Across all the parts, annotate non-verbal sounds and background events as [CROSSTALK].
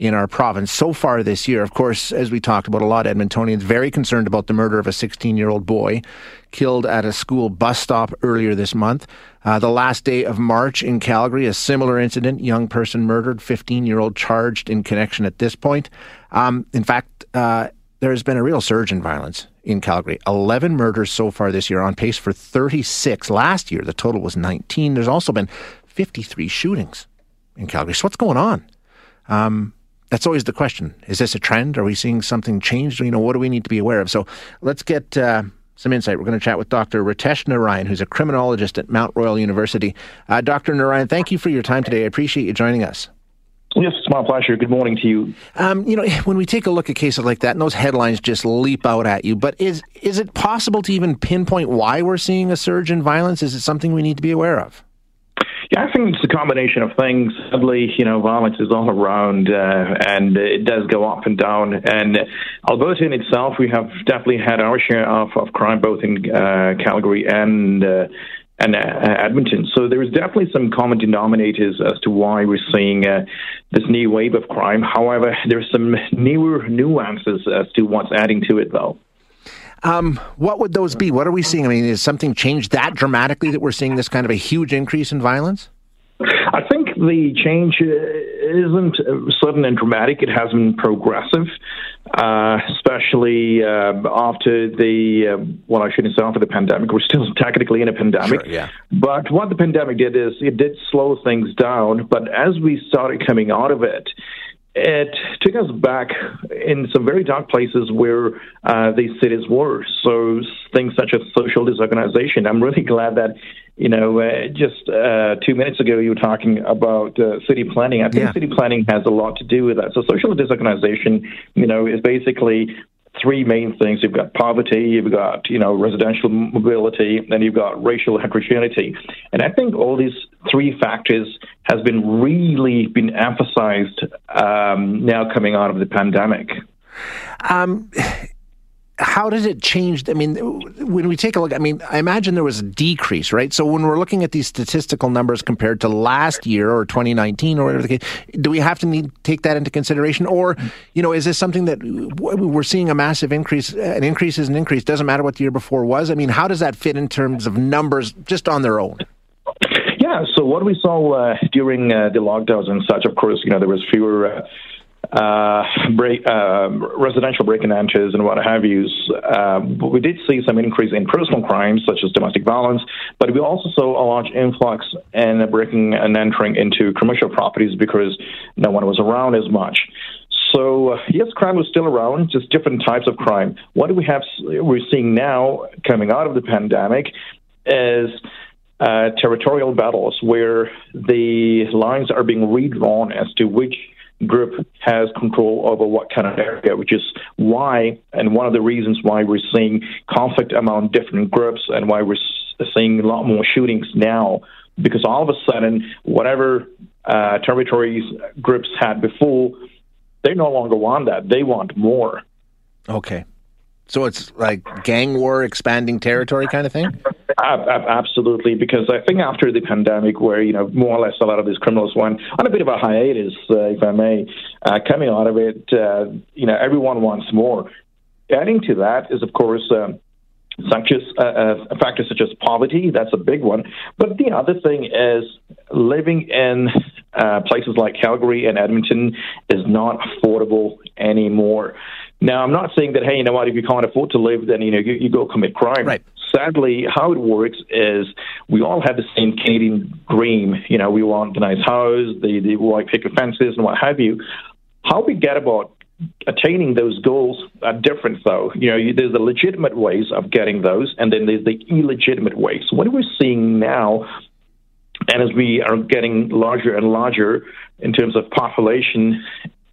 in our province so far this year. Of course, as we talked about, a lot Edmontonians very concerned about the murder of a 16 year old boy killed at a school bus stop earlier this month. Uh, the last day of March in Calgary, a similar incident, young person murdered, 15 year old charged in connection at this point. Um, in fact, uh, there has been a real surge in violence in Calgary. 11 murders so far this year, on pace for 36. Last year, the total was 19. There's also been 53 shootings in Calgary. So, what's going on? Um, that's always the question. Is this a trend? Are we seeing something change? You know, what do we need to be aware of? So let's get uh, some insight. We're going to chat with Dr. Ritesh Narayan, who's a criminologist at Mount Royal University. Uh, Dr. Narayan, thank you for your time today. I appreciate you joining us. Yes, it's my pleasure. Good morning to you. Um, you know, when we take a look at cases like that, and those headlines just leap out at you, but is is it possible to even pinpoint why we're seeing a surge in violence? Is it something we need to be aware of? Yeah, I think it's a combination of things. Sadly, you know, violence is all around, uh, and it does go up and down. And Alberta in itself, we have definitely had our share of, of crime, both in uh, Calgary and. Uh, and uh, Edmonton. So there is definitely some common denominators as to why we're seeing uh, this new wave of crime. However, there's some newer nuances as to what's adding to it, though. Um, what would those be? What are we seeing? I mean, is something changed that dramatically that we're seeing this kind of a huge increase in violence? I think the change isn't sudden and dramatic. It has been progressive, uh, especially uh, after the, uh, well, I shouldn't say after the pandemic. We're still technically in a pandemic. Sure, yeah. But what the pandemic did is it did slow things down. But as we started coming out of it, it took us back in some very dark places where uh, these cities were. So things such as social disorganization. I'm really [LAUGHS] glad that you know uh, just uh, two minutes ago you were talking about uh, city planning. I think yeah. city planning has a lot to do with that. So social disorganization, you know, is basically three main things. You've got poverty, you've got you know residential mobility, and you've got racial heterogeneity. And I think all these three factors has been really been emphasized um, now coming out of the pandemic. Um, how did it change? I mean, when we take a look, I mean, I imagine there was a decrease, right? So when we're looking at these statistical numbers compared to last year or 2019 or whatever the case, do we have to need, take that into consideration, or you know, is this something that we're seeing a massive increase? An increase is an increase. Doesn't matter what the year before was. I mean, how does that fit in terms of numbers just on their own? Yeah. So what we saw uh, during uh, the lockdowns and such, of course, you know, there was fewer. Uh, uh, break, uh, residential break and what have you. Uh, we did see some increase in personal crimes such as domestic violence, but we also saw a large influx in breaking and entering into commercial properties because no one was around as much. So uh, yes, crime was still around, just different types of crime. What we have? We're seeing now coming out of the pandemic is. Uh, territorial battles where the lines are being redrawn as to which group has control over what kind of area, which is why, and one of the reasons why we're seeing conflict among different groups and why we're seeing a lot more shootings now. Because all of a sudden, whatever uh, territories groups had before, they no longer want that. They want more. Okay. So it's like gang war, expanding territory kind of thing? Absolutely, because I think after the pandemic, where, you know, more or less a lot of these criminals went on a bit of a hiatus, uh, if I may, uh, coming out of it, uh, you know, everyone wants more. Adding to that is, of course, such as uh, uh, factors such as poverty. That's a big one. But the other thing is living in uh, places like Calgary and Edmonton is not affordable anymore. Now, I'm not saying that, hey, you know what, if you can't afford to live, then, you know, you, you go commit crime. Right. Sadly, how it works is we all have the same Canadian dream. You know, we want the nice house, the, the white picket fences, and what have you. How we get about attaining those goals are different, though. You know, there's the legitimate ways of getting those, and then there's the illegitimate ways. What we're seeing now, and as we are getting larger and larger in terms of population,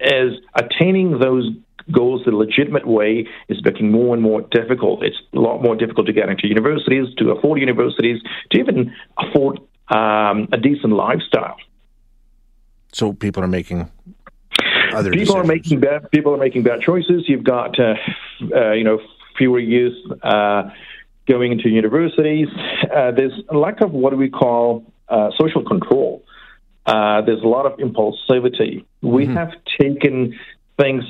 is attaining those goals the legitimate way is becoming more and more difficult. It's a lot more difficult to get into universities, to afford universities, to even afford um, a decent lifestyle. So people are making other people decisions. are making bad people are making bad choices. You've got uh, uh, you know fewer youth uh, going into universities. Uh, there's a lack of what we call uh, social control. Uh, there's a lot of impulsivity. We mm-hmm. have taken things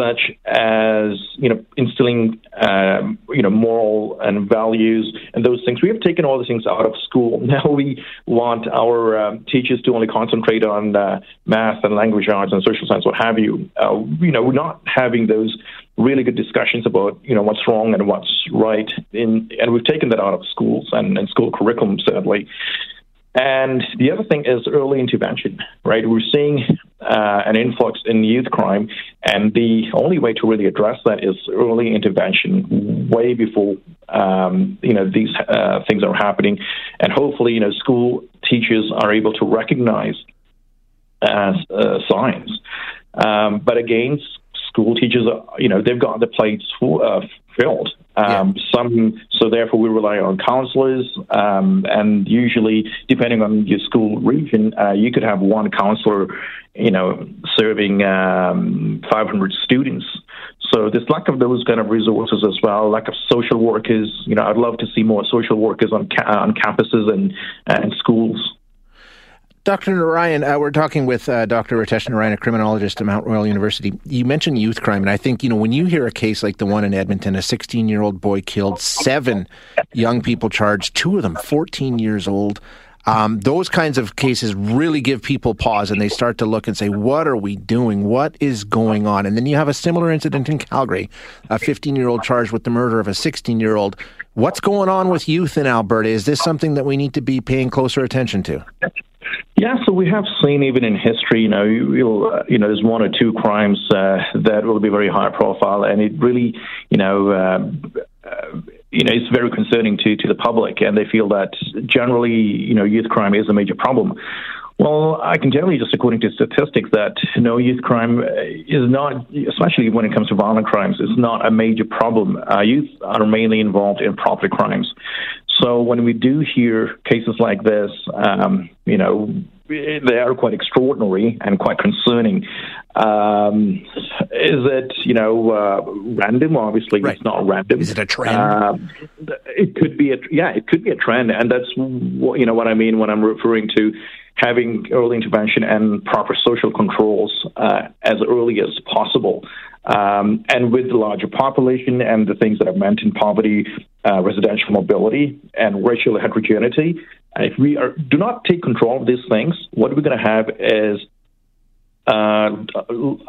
such as you know instilling um, you know moral and values and those things. We have taken all these things out of school. [LAUGHS] Now we want our um, teachers to only concentrate on uh, math and language arts and social science, what have you. Uh, you know, we're not having those really good discussions about you know what's wrong and what's right. In and we've taken that out of schools and, and school curriculum sadly. And the other thing is early intervention, right? We're seeing uh, an influx in youth crime, and the only way to really address that is early intervention, way before um, you know these uh, things are happening, and hopefully, you know, school teachers are able to recognize uh, signs. Um, but again, school teachers, are, you know, they've got the plates full, uh, filled. Um, yeah. Some, so therefore, we rely on counselors, um, and usually, depending on your school region, uh, you could have one counselor, you know, serving um, 500 students. So there's lack of those kind of resources as well, lack of social workers. You know, I'd love to see more social workers on ca- on campuses and and schools. Dr. Narayan, uh, we're talking with uh, Dr. Ritesh Narayan, a criminologist at Mount Royal University. You mentioned youth crime, and I think, you know, when you hear a case like the one in Edmonton, a 16 year old boy killed seven young people charged, two of them 14 years old. Um, those kinds of cases really give people pause and they start to look and say, What are we doing? What is going on? And then you have a similar incident in Calgary a 15 year old charged with the murder of a 16 year old. What's going on with youth in Alberta? Is this something that we need to be paying closer attention to? Yeah, so we have seen even in history, you know, uh, you know, there's one or two crimes uh, that will be very high profile, and it really, you know, uh, uh, you know, it's very concerning to to the public, and they feel that generally, you know, youth crime is a major problem. Well, I can tell you, just according to statistics, that you know, youth crime is not, especially when it comes to violent crimes, is not a major problem. Uh, youth are mainly involved in property crimes. So when we do hear cases like this, um, you know, they are quite extraordinary and quite concerning. Um, is it, you know, uh, random? Obviously, right. it's not random. Is it a trend? Uh, it could be a yeah, it could be a trend, and that's what you know what I mean when I'm referring to having early intervention and proper social controls uh, as early as possible. Um, and with the larger population and the things that I've mentioned, poverty, uh, residential mobility, and racial heterogeneity, And if we are, do not take control of these things, what we're going to have is uh,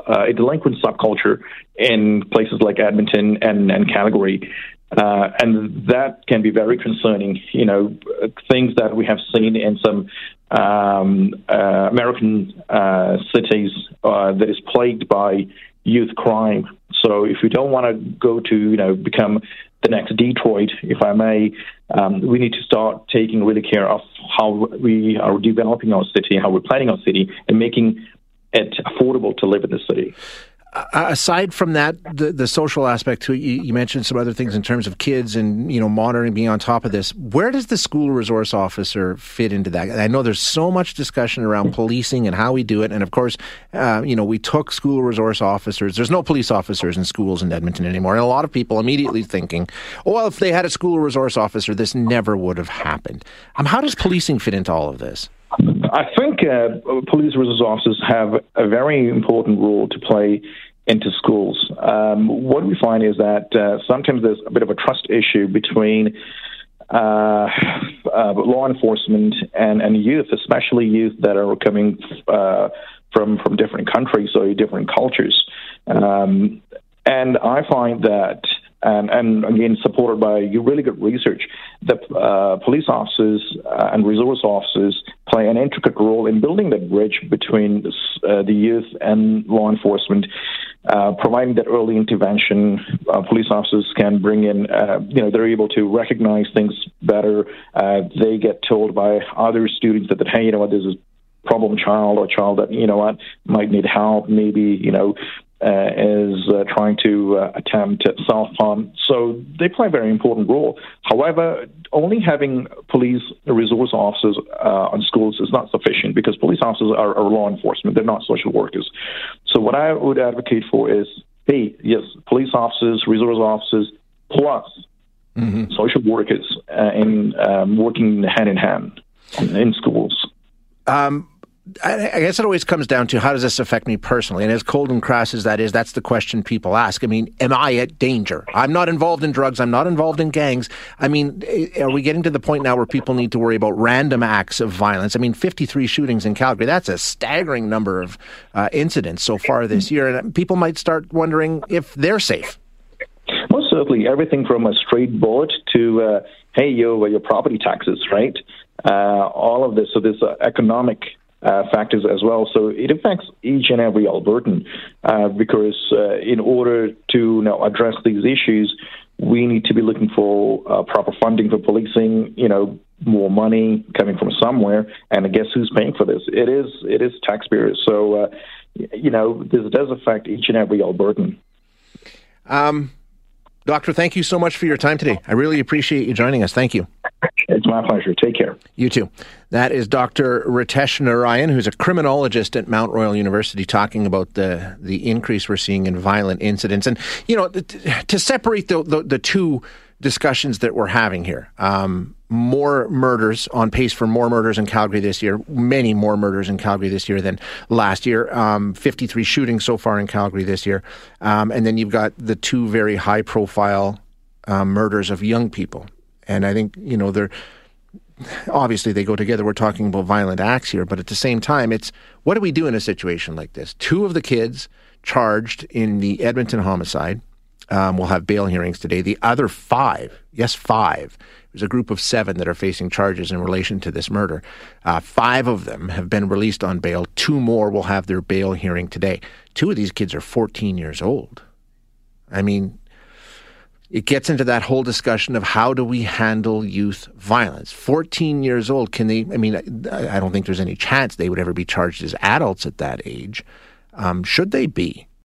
a delinquent subculture in places like Edmonton and, and Calgary. Uh, and that can be very concerning. You know, things that we have seen in some um, uh, American uh, cities uh, that is plagued by youth crime. So if we don't want to go to, you know, become the next Detroit, if I may, um, we need to start taking really care of how we are developing our city, how we're planning our city, and making it affordable to live in the city aside from that, the, the social aspect too, you, you, mentioned some other things in terms of kids and you know monitoring, being on top of this. Where does the school resource officer fit into that? I know there's so much discussion around policing and how we do it, and of course, uh, you know we took school resource officers. There's no police officers in schools in Edmonton anymore, and a lot of people immediately thinking, oh, well, if they had a school resource officer, this never would have happened. Um, how does policing fit into all of this? I think uh, police resource officers have a very important role to play into schools. Um, what we find is that uh, sometimes there's a bit of a trust issue between uh, uh, law enforcement and, and youth, especially youth that are coming uh, from from different countries or different cultures. Um, and I find that and, and again supported by really good research, that uh, police officers uh, and resource officers play an intricate role in building that bridge between uh, the youth and law enforcement. Uh, providing that early intervention, uh, police officers can bring in, uh, you know, they're able to recognize things better. they get told by other students that, that hey, you know what, this is problem child or child that you know what might need help maybe you know uh, is uh, trying to uh, attempt self harm. So they play a very important role. However, only having police resource officers uh, on schools is not sufficient because police officers are, are, law enforcement; they're not social workers. So what I would advocate for is, hey, yes, police officers, resource officers, plus mm-hmm. social workers uh, in um, working hand in hand in schools. Um, I, guess it always comes down to how does this affect me personally? And as cold and crass as that is, that's the question people ask. I mean, am I at danger? I'm not involved in drugs. I'm not involved in gangs. I mean, eh, are we getting to the point now where people need to worry about random acts of violence? I mean, 53 shootings in Calgary, that's a staggering number of uh, incidents so far this year. And people might start wondering if they're safe. Most certainly. Everything from a straight bullet to, uh, hey, yo, your property taxes, right? Uh, all of this. So there's uh, economic uh, factors as well. So it affects each and every Albertan uh, because uh, in order to know, address these issues, we need to be looking for uh, proper funding for policing. You know, more money coming from somewhere, and guess who's paying for this? It is it is taxpayers. So uh, you know, this does affect each and every Albertan. Um, Doctor, thank you so much for your time today. I really appreciate you joining us. Thank you. It's my pleasure. Take care. You too. That is Dr. Ritesh Narayan, who's a criminologist at Mount Royal University, talking about the the increase we're seeing in violent incidents. And you know, to separate the the, the two discussions that we're having here. Um, more murders on pace for more murders in Calgary this year, many more murders in Calgary this year than last year. Um, 53 shootings so far in Calgary this year. Um, and then you've got the two very high profile um, murders of young people. And I think, you know, they're obviously they go together. We're talking about violent acts here, but at the same time, it's what do we do in a situation like this? Two of the kids charged in the Edmonton homicide um, will have bail hearings today. The other five, yes, five, there's a group of seven that are facing charges in relation to this murder. Uh, five of them have been released on bail. Two more will have their bail hearing today. Two of these kids are 14 years old. I mean, it gets into that whole discussion of how do we handle youth violence. 14 years old, can they? I mean, I don't think there's any chance they would ever be charged as adults at that age. Um, should they be?